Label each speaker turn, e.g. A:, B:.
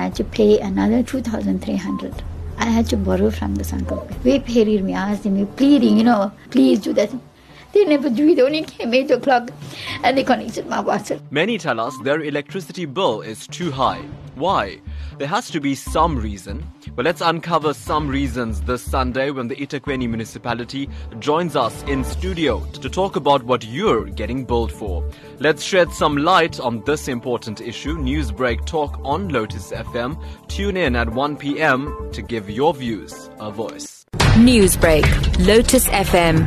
A: I had to pay another 2,300. I had to borrow from this uncle. We paid me, asking me, pleading, you know, please do that. They never do it. They only came 8 o'clock and they connected my water.
B: Many tell us their electricity bill is too high. Why? There has to be some reason. But let's uncover some reasons this Sunday when the eThekwini municipality joins us in studio to talk about what you're getting billed for. Let's shed some light on this important issue. Newsbreak talk on Lotus FM. Tune in at 1 p.m. to give your views a voice.
C: Newsbreak, Lotus FM,